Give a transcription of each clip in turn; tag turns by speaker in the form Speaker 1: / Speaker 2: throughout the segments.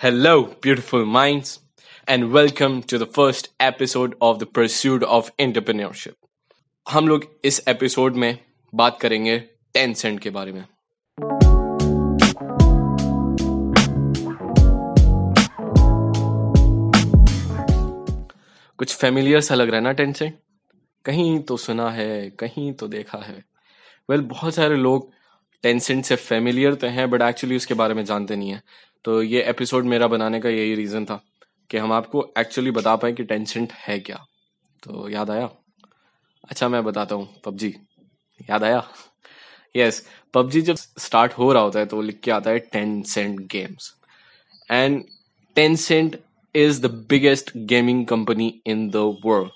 Speaker 1: Hello, beautiful minds, and welcome to the first episode of the Pursuit of Entrepreneurship. हम लोग इस episode में बात करेंगे टेन सेंट के बारे में। कुछ फेमिलियर सा लग रहा है ना टेन सेंट कहीं तो सुना है कहीं तो देखा है। वेल well, बहुत सारे लोग टेंसेंट से फेमिलियर तो हैं बट एक्चुअली उसके बारे में जानते नहीं है। तो ये एपिसोड मेरा बनाने का यही रीज़न था कि हम आपको एक्चुअली बता पाए कि टेंसेंट है क्या। तो याद आया? अच्छा मैं बताता हूँ। पबजी। याद आया? यस पबजी जब स्टार्ट हो रहा होता है तो लिख के आता है Tencent games and Tencent is the biggest gaming company in the world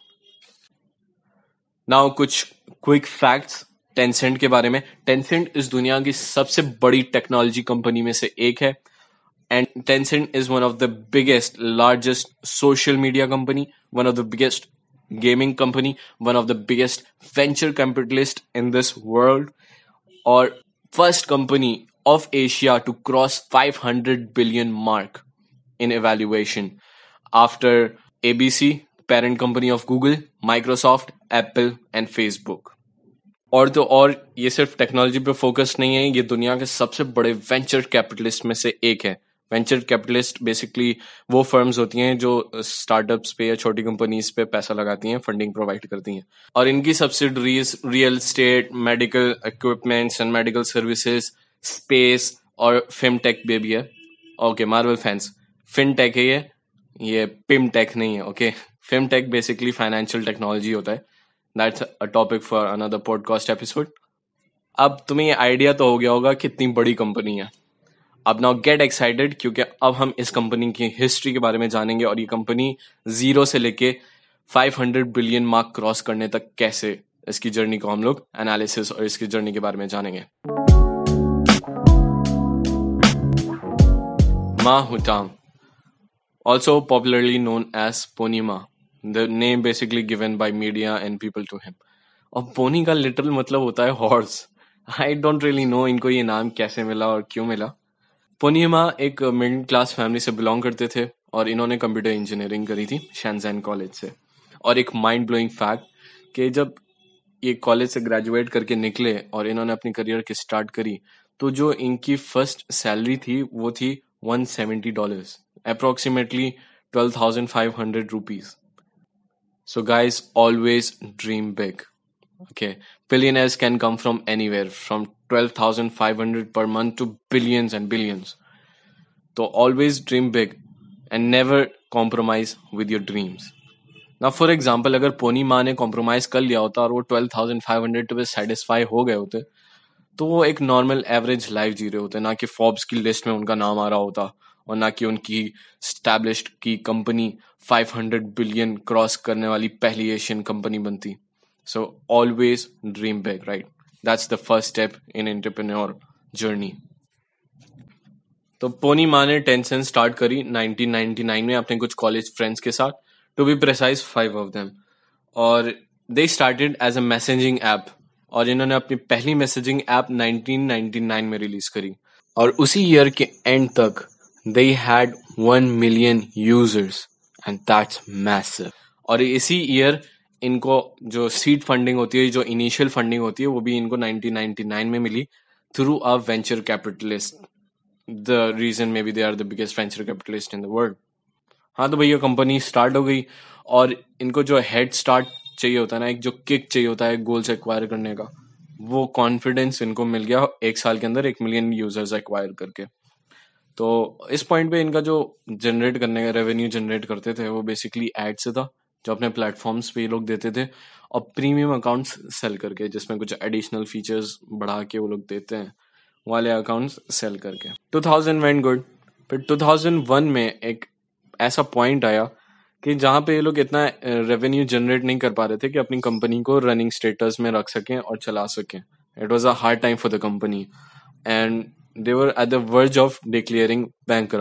Speaker 1: now कुछ क्विक फैक्ट्स टेंसेंट के बारे में। टेंसेंट इस दुनिया की सबसे बड़ी टेक्नोलॉजी कंपनी में से एक है। and Tencent is one of the biggest, largest social media company, one of the biggest gaming company, one of the biggest venture capitalist in this world, or first company of Asia to cross 500 billion mark in evaluation after ABC, parent company of Google, Microsoft, Apple and Facebook. और तो और ये सिर्फ technology पे focus नहीं है ये दुनिया के सबसे बड़े वेंचर कैपिटलिस्ट में से एक है वेंचर कैपिटलिस्ट बेसिकली वो फर्म्स होती हैं जो स्टार्टअप्स पे या छोटी कंपनीज़ पे पैसा लगाती हैं फंडिंग प्रोवाइड करती हैं। और इनकी subsidiaries real estate medical equipments and medical services space और फिमटेक भी भी है। ओके मार्वल फैंस फिनटेक है ये। ये पिमटेक नहीं है okay fintech basically financial technology होता है। That's a topic for another podcast episode अब तुम्हें ये आइडिया तो हो गया होगा कितनी बड़ी कंपनी है। अब नाउ गेट एक्साइटेड क्योंकि अब हम इस कंपनी की हिस्ट्री के बारे में जानेंगे और ये कंपनी ज़ीरो से लेके 500 बिलियन मार्क क्रॉस करने तक कैसे इसकी जर्नी को हम लोग एनालिसिस और इसकी जर्नी के बारे में जानेंगे। Ma Hutang, also popularly known as Ponima, the name basically given by media and people to him. और पोनी का लिटरल मतलब होता है horse I don't really know इनको ये नाम कैसे मिला और क्यों मिला। पोनियमा एक मिडिल क्लास फैमिली से बिलोंग करते थे और इन्होंने कंप्यूटर इंजीनियरिंग करी थी शैनजैन कॉलेज से। और एक माइंड ब्लोइंग फैक्ट कि जब ये कॉलेज से ग्रेजुएट करके निकले और इन्होंने अपनी करियर की स्टार्ट करी तो जो इनकी फ़र्स्ट सैलरी थी, वो थी one seventy dollar approximately twelve thousand five hundred rupees so guys always dream big Okay. Billionaires can come from anywhere, from 12,500 per month to billions and billions. So always dream big and never compromise with your dreams. ना for example अगर Pony Ma ने compromise कर लिया होता और वो twelve thousand five hundred पे satisfy हो गए होते तो वो एक नॉर्मल एवरेज लाइफ जी रहे होते ना कि फॉब्स की लिस्ट में उनका नाम आ रहा होता और ना कि उनकी स्टैब्लिश की कंपनी 500 बिलियन क्रॉस करने वाली पहली एशियन कंपनी बनती So always dream big, right? That's the first step in entrepreneur journey. तो पोनी माँ ने टेंशन स्टार्ट करी 1999 में अपने कुछ कॉलेज फ्रेंड्स के साथ to be precise five of them और they started as a messaging app और इन्होंने अपनी पहली मैसेजिंग ऐप 1999 में रिलीज़ करी और उसी ईयर के एंड तक they had one million users and that's massive और इसी ईयर इनको जो सीड फंडिंग होती है, जो इनिशियल फंडिंग होती है, वो भी इनको 1999 में मिली through a venture capitalist the reason may be they are the biggest venture capitalist in the world हाँ तो भैया कंपनी स्टार्ट हो गई और इनको जो हेड स्टार्ट चाहिए होता है ना, एक जो किक चाहिए होता है गोल से एक्वायर करने का, वो कॉन्फिडेंस इनको मिल गया एक साल के अंदर एक मिलियन यूज़र्स एक्वायर करके। तो इस पॉइंट पे इनका जो जनरेट करने का रेवेन्यू जनरेट करते थे, वो बेसिकली एड से था। जो अपने प्लेटफॉर्म्स पे ये लोग देते थे, और प्रीमियम अकाउंट्स सेल करके, जिसमें कुछ एडिशनल फीचर्स बढ़ा के वो लोग देते हैं, वाले अकाउंट्स सेल करके। 2000 वेंट गुड फिर 2001 में एक ऐसा पॉइंट आया कि जहाँ पे ये लोग इतना रेवेन्यू जनरेट नहीं कर पा रहे थे कि अपनी कंपनी को रनिंग स्टेटस में रख सकें और चला सकें। It was a hard time for the company and they were at the verge of declaring bank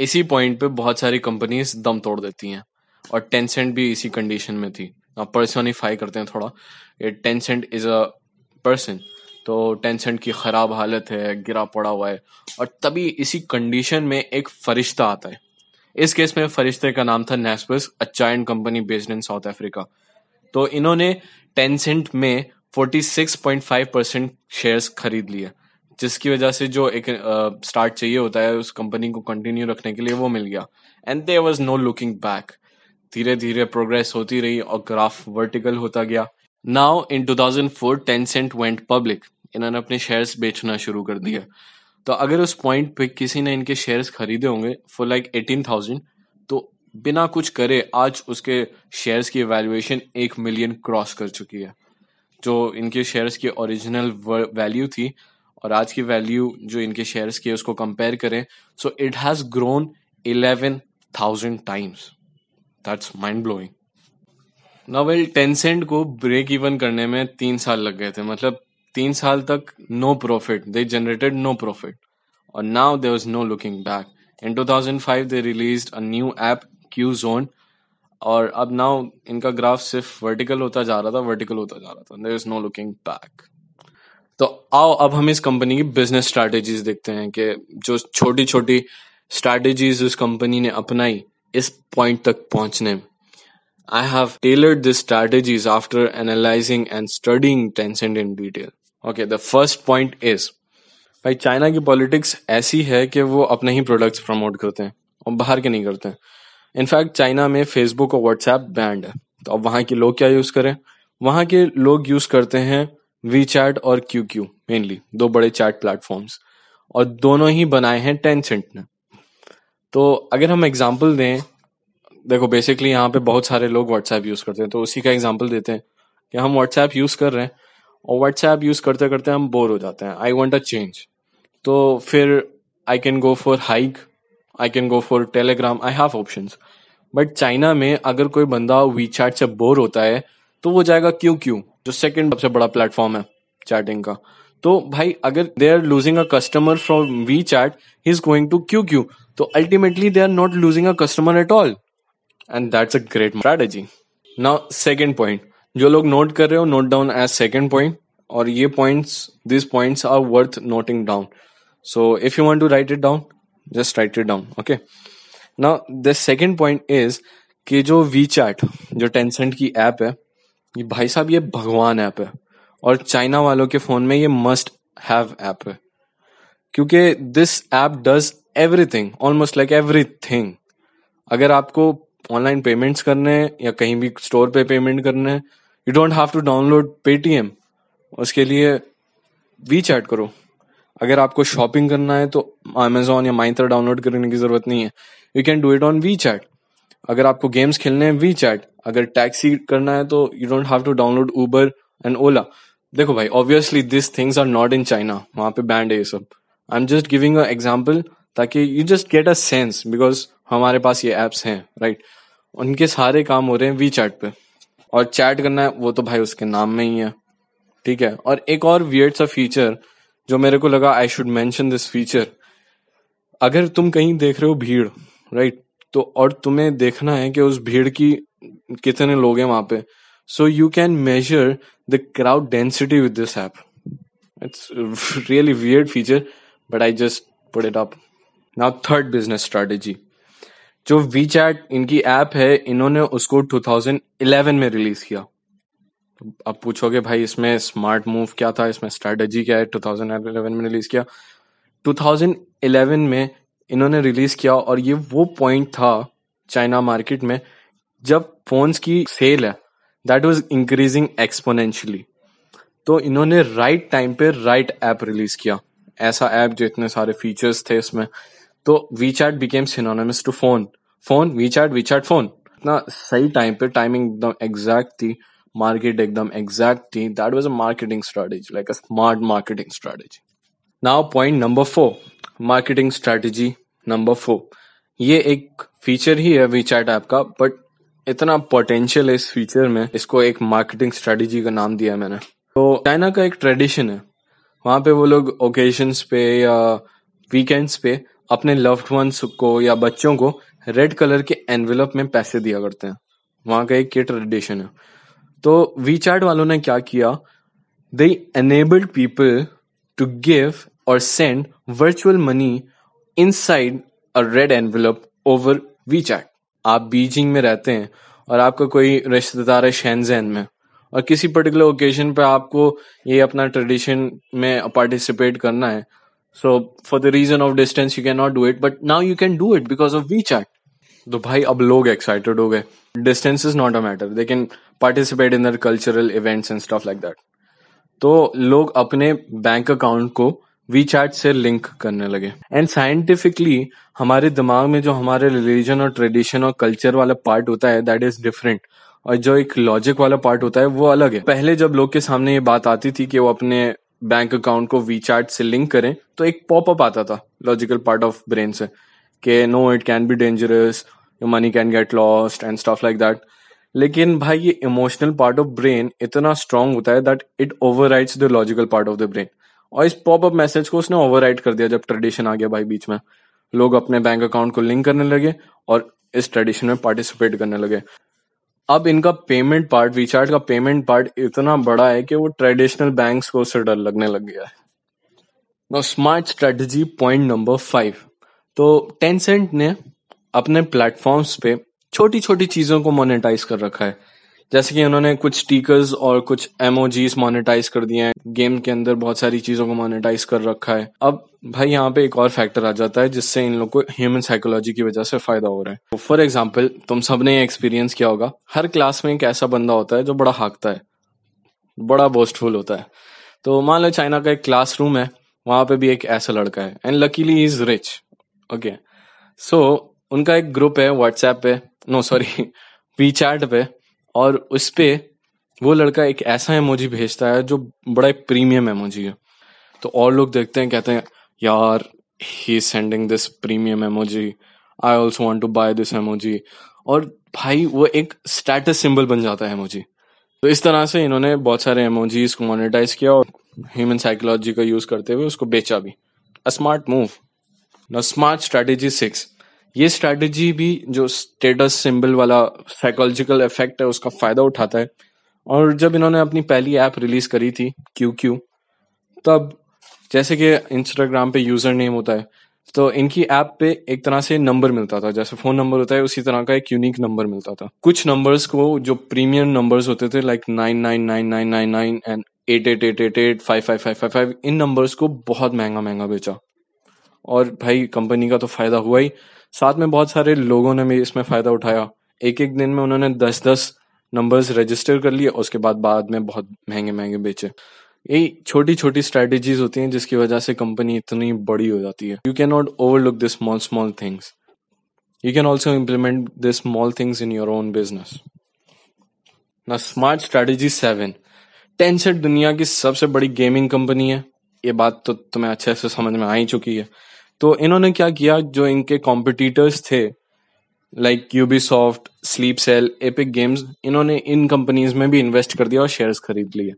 Speaker 1: इसी पॉइंट पे बहुत सारी कंपनीज़ दम तोड़ देती हैं। और टेंसेंट भी इसी कंडीशन में थी। आप पर्सनिफाई करते हैं थोड़ा। ये टेंसेंट इज़ अ पर्सन तो टेंसेंट की खराब हालत है, गिरा पड़ा हुआ है। और तभी इसी कंडीशन में एक फरिश्ता आता है। इस केस में फरिश्ते का नाम था Naspers a child company based in South Africa तो इन्होंने टेंसेंट में 46.5 परसेंट शेयर्स खरीद लिए, जिसकी वजह से जो एक स्टार्ट चाहिए होता है, उस कंपनी को कंटिन्यू रखने के लिए वो मिल गया। And there was no looking back धीरे धीरे प्रोग्रेस होती रही और ग्राफ वर्टिकल होता गया। Now in 2004 Tencent went public इन्होंने अपने शेयर्स बेचना शुरू कर दिया तो अगर उस पॉइंट पे किसी ने इनके शेयर्स खरीदे होंगे फॉर लाइक एटीन थाउज़ेंड तो बिना कुछ करे आज उसके शेयर्स की वैल्यूएशन एक मिलियन क्रॉस कर चुकी है। जो इनके शेयर्स की ओरिजिनल वैल्यू थी और आज की वैल्यू जो इनके शेयर्स की है, उसको कंपेयर करें so it has grown eleven thousand times that's mind blowing novel Tencent को ब्रेक इवन करने में तीन साल लग गए थे। मतलब तीन साल तक no profit they generated no profit और now there was no looking back in 2005 they release a new app Q zone और अब नाउ इनका ग्राफ सिर्फ़ वर्टिकल होता जा रहा था वर्टिकल होता जा रहा था। There is no looking back तो आओ, अब हम इस कंपनी की बिज़नेस स्ट्रैटेजीज देखते हैं कि जो छोटी छोटी स्ट्रैटेजीज उस कंपनी ने अपनाई। इस पॉइंट तक पहुँचने। में I have tailored these strategies after analyzing and studying Tencent in detail. Okay the first point is भाई चाइना की पॉलिटिक्स ऐसी है कि वो अपने ही प्रोडक्ट्स प्रमोट करते हैं और बाहर के नहीं करते। हैं इनफैक्ट चाइना में फेसबुक और व्हाट्सएप बैंड है। तो अब वहाँ के लोग क्या यूज़ करें? वहाँ के लोग यूज़ करते हैं वी चैट और क्यू क्यू मेनली दो बड़े चैट प्लेटफॉर्म्स और दोनों ही बनाए हैं टेंसेंट ने। तो अगर हम एग्ज़ाम्पल दें, देखो बेसिकली यहाँ पे बहुत सारे लोग व्हाट्सएप यूज़ करते हैं तो उसी का एग्ज़ाम्पल देते हैं कि हम व्हाट्सएप यूज़ कर रहे हैं और व्हाट्सएप यूज़ करते करते हम बोर हो जाते हैं। आई वॉन्ट अ चेंज तो फिर I can go for Hike I can go for Telegram I have option but China में अगर कोई बंदा वी चैट से बोर होता है तो वो जाएगा क्यू क्यू? जो सेकेंड सबसे बड़ा प्लेटफॉर्म है चैटिंग का। तो भाई, अगर they are losing a customer from WeChat he is going to Q Q? तो ultimately they are not losing a customer at all and that's a great strategy now second point जो लोग note कर रहे हो note down as second point और ये points this points are worth noting down so if you want to write it down just write it down okay now the second point is कि जो WeChat जो Tencent की app है, ये भाई साहब, ये भगवान ऐप है। और चाइना वालों के फ़ोन में ये मस्ट हैव ऐप है। क्योंकि this app does everything almost like everything अगर आपको ऑनलाइन पेमेंट्स करने हैं या कहीं भी स्टोर पे पेमेंट करने हैं you don't have to download Paytm उसके लिए वी चैट करो। अगर आपको शॉपिंग करना है तो अमेजोन या माइंत्रा डाउनलोड करने की ज़रूरत नहीं है। You can do it on WeChat अगर आपको गेम्स खेलने हैं वी चैट अगर टैक्सी करना है तो you don't have to download Uber and Ola देखो भाई obviously this things are not in China वहाँ पे बैंड है ये सब. I am just giving example ताकि you just get a sense because हमारे पास ये एप्स हैं राइट उनके सारे काम हो रहे हैं वी चैट पे। और चैट करना है, वो तो भाई उसके नाम में ही है। ठीक है? और एक और वियर्ड सा फीचर जो मेरे को लगा I should mention this feature अगर तुम कहीं देख रहे हो भीड़ राइट तो और तुम्हें देखना है कि उस भीड़ की कितने लोग हैं वहाँ पे। So you can measure the crowd density with this app it's really weird feature but I just put it up now third business strategy जो वी चैट इनकी ऐप है, इन्होंने उसको 2011 में रिलीज़ किया। अब पूछोगे, भाई, इसमें स्मार्ट मूव क्या था? इसमें स्ट्रेटेजी क्या है? 2011 में रिलीज़ किया। 2011 में इन्होंने रिलीज़ किया और ये वो पॉइंट था चाइना मार्केट में, जब फोन्स की सेल है दैट वाज इंक्रीजिंग एक्सपोनेंशियली तो इन्होंने राइट टाइम पे राइट ऐप रिलीज़ किया। ऐसा ऐप जो इतने सारे फीचर्स थे इसमें तो WeChat became synonymous to phone phone WeChat WeChat phone इतना सही टाइम पे टाइमिंग एकदम एग्जैक्ट थी मार्केट एकदम एग्जैक्ट थी. That was a marketing strategy like a smart marketing strategy now point number four marketing strategy number four ये एक feature ही है वी चैट ऐप का बट इतना पोटेंशियल है इस फीचर में, इसको एक मार्केटिंग स्ट्रेटेजी का नाम दिया मैंने। तो चाइना का एक ट्रेडिशन है। वहाँ पे वो लोग ओकेजन्स पे या वीकेंड्स पे अपने लव्ड वंस को या बच्चों को रेड कलर के एनवेलप में पैसे दिया करते हैं। वहाँ का एक ये ट्रेडिशन है। तो वी चैट वालों ने क्या किया? They टू गिव और send virtual money inside inside a red envelope over WeChat. आप बीजिंग में रहते हैं और आपका कोई रिश्तेदार है शेंजेन में और किसी पर्टिकुलर ओकेजन पे आपको ये अपना ट्रेडिशन में पार्टिसिपेट करना है so for the reason of distance you can not do it but now you can do it because of WeChat तो भाई, अब लोग एक्साइटेड हो गए. Distance is not a matter they can participate in their cultural events and stuff like that तो लोग अपने bank account को वी चैट से लिंक करने लगे. एंड साइंटिफिकली हमारे दिमाग में जो हमारे रिलीजन और ट्रेडिशन और कल्चर वाला पार्ट होता है दैट इज़ डिफरेंट और जो एक लॉजिक वाला पार्ट होता है, वो अलग है. पहले जब लोग के सामने ये बात आती थी कि वो अपने बैंक अकाउंट को वी से लिंक करें तो एक पॉपअप आता था लॉजिकल पार्ट ऑफ़ ब्रेन से, कि no it can be dangerous your money can get lost and stuff like that लेकिन भाई, ये इमोशनल पार्ट ऑफ़ ब्रेन इतना स्ट्रांग होता है that it over the logical part of the brain और इस पॉपअप मैसेज को उसने ओवर कर दिया जब ट्रेडिशन आ गया भाई बीच में। लोग अपने बैंक अकाउंट को लिंक करने लगे और इस ट्रेडिशन में पार्टिसिपेट करने लगे। अब इनका पेमेंट पार्ट वीचार्ट का पेमेंट पार्ट इतना बड़ा है कि वो ट्रेडिशनल बैंक को उससे डर लगने लग गया है। Smart strategy point number five तो टेंसेंट ने अपने प्लेटफॉर्म्स पे छोटी छोटी चीज़ों को मोनेटाइज कर रखा है। जैसे कि उन्होंने कुछ स्टीकर्स और कुछ एमओजीज मोनेटाइज कर दिए हैं। गेम के अंदर बहुत सारी चीज़ों को मोनेटाइज कर रखा है। अब भाई यहाँ पे एक और फैक्टर आ जाता है, जिससे इन लोग को ह्यूमन साइकोलॉजी की वजह से फ़ायदा हो रहा है। फॉर एग्ज़ाम्पल तुम सबने एक्सपीरियंस किया होगा। हर क्लास में एक ऐसा बंदा होता है जो बड़ा हाकता है। बड़ा बोस्टफुल होता है। तो मान लो चाइना का एक क्लासरूम है, वहाँ पे भी एक ऐसा लड़का है and luckily is rich okay so उनका एक ग्रुप है व्हाट्सएप पे नो सॉरी वी चैट पे। और उस पे वो लड़का एक ऐसा एमोजी भेजता है जो बड़ा एक प्रीमियम एमोजी है। तो और लोग देखते हैं, कहते हैं, यार he sending this premium emoji I also want to buy this emoji और भाई, वो एक स्टेटस सिंबल बन जाता है एमोजी तो इस तरह से इन्होंने बहुत सारे एमोजीज को मोनेटाइज किया और ह्यूमन साइकोलॉजी का यूज़ करते हुए उसको बेचा भी। A smart move smart strategy six ये स्ट्रेटेजी भी जो स्टेटस सिंबल वाला साइकोलॉजिकल इफ़ेक्ट है, उसका फ़ायदा उठाता है। और जब इन्होंने अपनी पहली ऐप रिलीज़ करी थी क्यू क्यू तब जैसे कि इंस्टाग्राम पे यूज़र नेम होता है तो इनकी ऐप पे एक तरह से नंबर मिलता था। जैसे फ़ोन नंबर होता है, उसी तरह का एक यूनिक नंबर मिलता था। कुछ नंबर्स को, जो प्रीमियम नंबर्स होते थे like nine nine nine nine nine nine and eight eight eight eight eight five five five five five in numbers को बहुत महँगा महँगा बेचा। और भाई कंपनी का तो फ़ायदा हुआ ही। साथ में बहुत सारे लोगों ने भी इसमें फ़ायदा उठाया। एक एक दिन में उन्होंने दस दस नंबर्स रजिस्टर कर लिए, उसके बाद बाद में बहुत महँगे महँगे बेचे। यही छोटी छोटी स्ट्रेटेजीज होती हैं जिसकी वजह से कंपनी इतनी बड़ी हो जाती है। You can not overlook this small small things you can also implement this small things in your own business ना स्मार्ट स्ट्रेटेजी सेवन टेंसेट दुनिया की सबसे बड़ी गेमिंग कंपनी है। ये बात तो तुम्हें अच्छे से समझ में आ ही चुकी है। तो इन्होंने क्या किया, जो इनके कॉम्पिटिटर्स थे like Ubisoft sleep cell Epic Games इन्होंने इन कंपनीज़ में भी इन्वेस्ट कर दिया और शेयर्स खरीद लिए।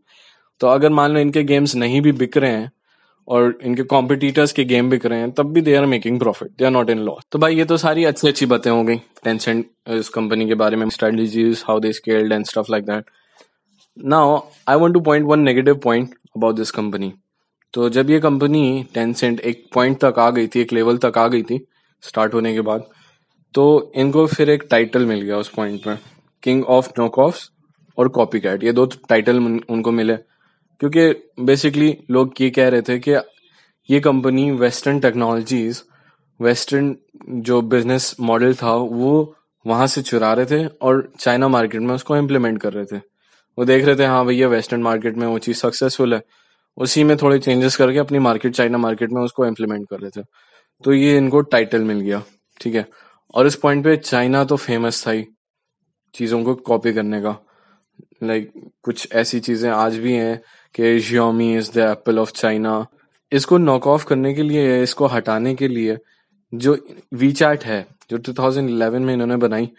Speaker 1: तो अगर मान लो इनके गेम्स नहीं भी बिक रहे हैं और इनके कॉम्पिटिटर्स के गेम बिक रहे हैं, तब भी they are making profit they are not in loss तो भाई ये तो सारी अच्छी अच्छी बातें हो गई। टेंसेंट इस कंपनी के बारे में strategies how they scaled and stuff like that now I want to point one negative point about this company तो जब ये कंपनी टेंसेंट एक पॉइंट तक आ गई थी, एक लेवल तक आ गई थी स्टार्ट होने के बाद तो इनको फिर एक टाइटल मिल गया उस पॉइंट में किंग ऑफ़ नोक और कॉपी कैट ये दो टाइटल उनको मिले, क्योंकि बेसिकली लोग ये कह रहे थे कि ये कंपनी वेस्टर्न टेक्नोलॉजीज़ वेस्टर्न जो बिज़नेस मॉडल था, वो वहाँ से चुरा रहे थे और चाइना मार्केट में उसको इम्प्लीमेंट कर रहे थे। वो देख रहे थे हाँ भैया वेस्टर्न मार्केट में वो चीज़ सक्सेसफुल है। उसी में थोड़े चेंजेस करके अपनी मार्केट चाइना मार्केट में उसको इम्प्लीमेंट कर रहे थे। तो ये इनको टाइटल मिल गया ठीक है? और इस पॉइंट पे चाइना तो फ़ेमस था ही चीज़ों को कॉपी करने का। लाइक like, कुछ ऐसी चीज़ें आज भी हैं कि Xiaomi is the Apple of China इसको नॉक ऑफ़ करने के लिए इसको हटाने के लिए जो वी है जो 2011 में इन्होंने बनाई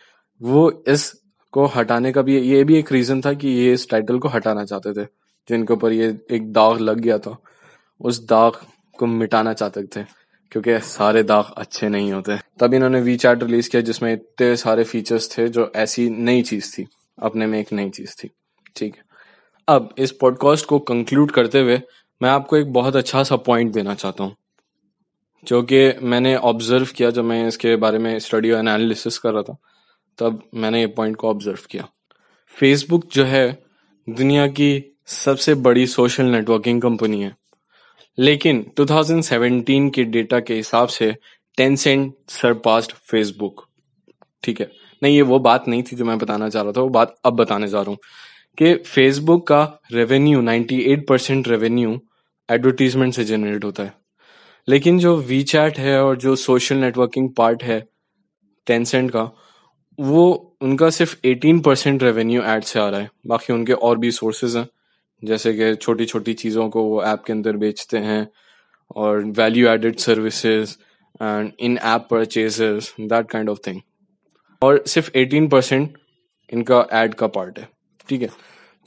Speaker 1: वो इसको हटाने का भी ये भी एक रीजन था कि ये इस टाइटल को हटाना चाहते थे। जिनके ऊपर ये एक दाग लग गया था, उस दाग को मिटाना चाहते थे, क्योंकि सारे दाग अच्छे नहीं होते। तब इन्होंने वी चैट रिलीज़ किया, जिसमें इतने सारे फीचर्स थे जो ऐसी नई चीज़ थी, अपने में एक नई चीज़ थी। ठीक है। अब इस पॉडकास्ट को कंक्लूड करते हुए मैं आपको एक बहुत अच्छा सा पॉइंट देना चाहता हूँ, जो कि मैंने ऑब्ज़र्व किया जब मैं इसके बारे में स्टडी और एनालिसिस कर रहा था, तब मैंने ये पॉइंट को ऑब्ज़र्व किया। फेसबुक जो है दुनिया की सबसे बड़ी सोशल नेटवर्किंग कंपनी है। लेकिन 2017 के डेटा के हिसाब से टेंसेंट सरपास्ड फेसबुक ठीक है? नहीं, ये वो बात नहीं थी जो मैं बताना चाह रहा था, वो बात अब बताने जा रहा हूँ कि फेसबुक का रेवेन्यू 98 परसेंट रेवेन्यू एडवर्टीजमेंट से जनरेट होता है। लेकिन जो वी चैट है और जो सोशल नेटवर्किंग पार्ट है टेंसेंट का, वो उनका सिर्फ़ 18 परसेंट रेवेन्यू एड से आ रहा है। बाकी उनके और भी सोर्सेज हैं। जैसे कि छोटी छोटी चीज़ों को वो ऐप के अंदर बेचते हैं और value added services and in app purchases that kind of thing और सिर्फ़ 18 परसेंट इनका एड का पार्ट है, ठीक है?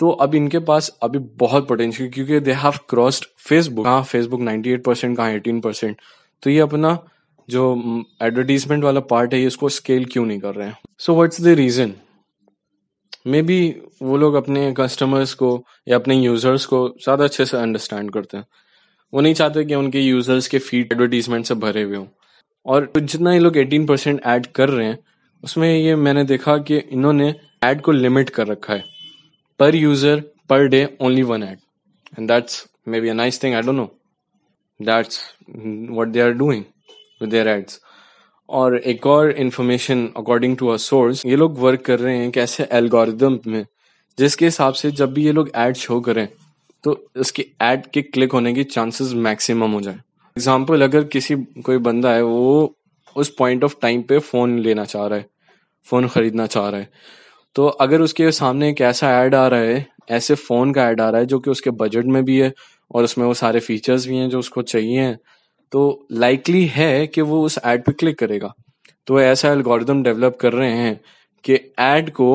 Speaker 1: तो अब इनके पास अभी बहुत पोटेंशियल क्योंकि दे हैव क्रॉस्ड फेसबुक हाँ फेसबुक 98 परसेंट कहाँ एटीन परसेंट तो ये अपना जो एडवर्टीजमेंट वाला पार्ट है, ये इसको स्केल क्यों नहीं कर रहे हैं? So what's the reason may be वो लोग अपने कस्टमर्स को या अपने यूज़र्स को ज़्यादा अच्छे से अंडरस्टैंड करते हैं। वो नहीं चाहते कि उनके यूज़र्स के फ़ीड एडवर्टीजमेंट से भरे हुए हों। और जितना ये लोग 18 परसेंट एड कर रहे हैं, उसमें ये मैंने देखा कि इन्होंने एड को लिमिट कर रखा है। Per user, per day, only one ad and that's maybe a nice thing, i don't know that's what they are doing with their ads और एक और information according to a source ये लोग work कर रहे हैं कैसे एल्गोरिदम में, जिसके हिसाब से जब भी ये लोग एड शो करें तो उसके एड के क्लिक होने की चांसेस मैक्सिमम हो जाए। एग्ज़ाम्पल अगर किसी, कोई बंदा है, वो उस पॉइंट ऑफ़ टाइम पे फ़ोन लेना चाह रहा है फ़ोन खरीदना चाह रहा है तो अगर उसके सामने एक ऐसा ऐड आ रहा है, ऐसे फ़ोन का ऐड आ रहा है, जो कि उसके बजट में भी है, और उसमें वो सारे फीचर्स भी हैं जो उसको चाहिए तो लाइकली है कि वो उस एड पे क्लिक करेगा। तो ऐसा एल्गोरिदम डेवलप कर रहे हैं कि एड को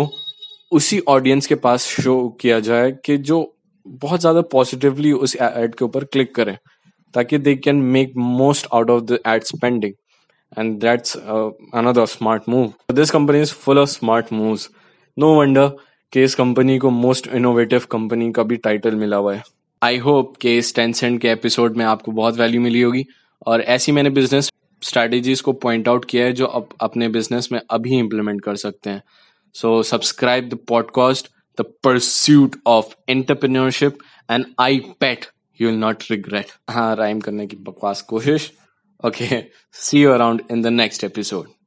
Speaker 1: उसी ऑडियंस के पास शो किया जाए कि जो बहुत ज़्यादा पॉजिटिवली उस एड के ऊपर क्लिक करें, ताकि they can make most out of the ad spending and that's another smart move this company is full of smart moves no wonder कि इस कंपनी को मोस्ट इनोवेटिव कंपनी का भी टाइटल मिला हुआ है। आई होप कि इस टेंसेंट के एपिसोड में आपको बहुत वैल्यू मिली होगी। और ऐसी मैंने बिज़नेस स्ट्रेटेजीज को पॉइंट आउट किया है जो आप अपने बिज़नेस में अभी इंप्लीमेंट कर सकते हैं। So subscribe the podcast the pursuit of entrepreneurship and I bet you will not regret हाँ राइम करने की बकवास, कोशिश। Okay see you around in the next episode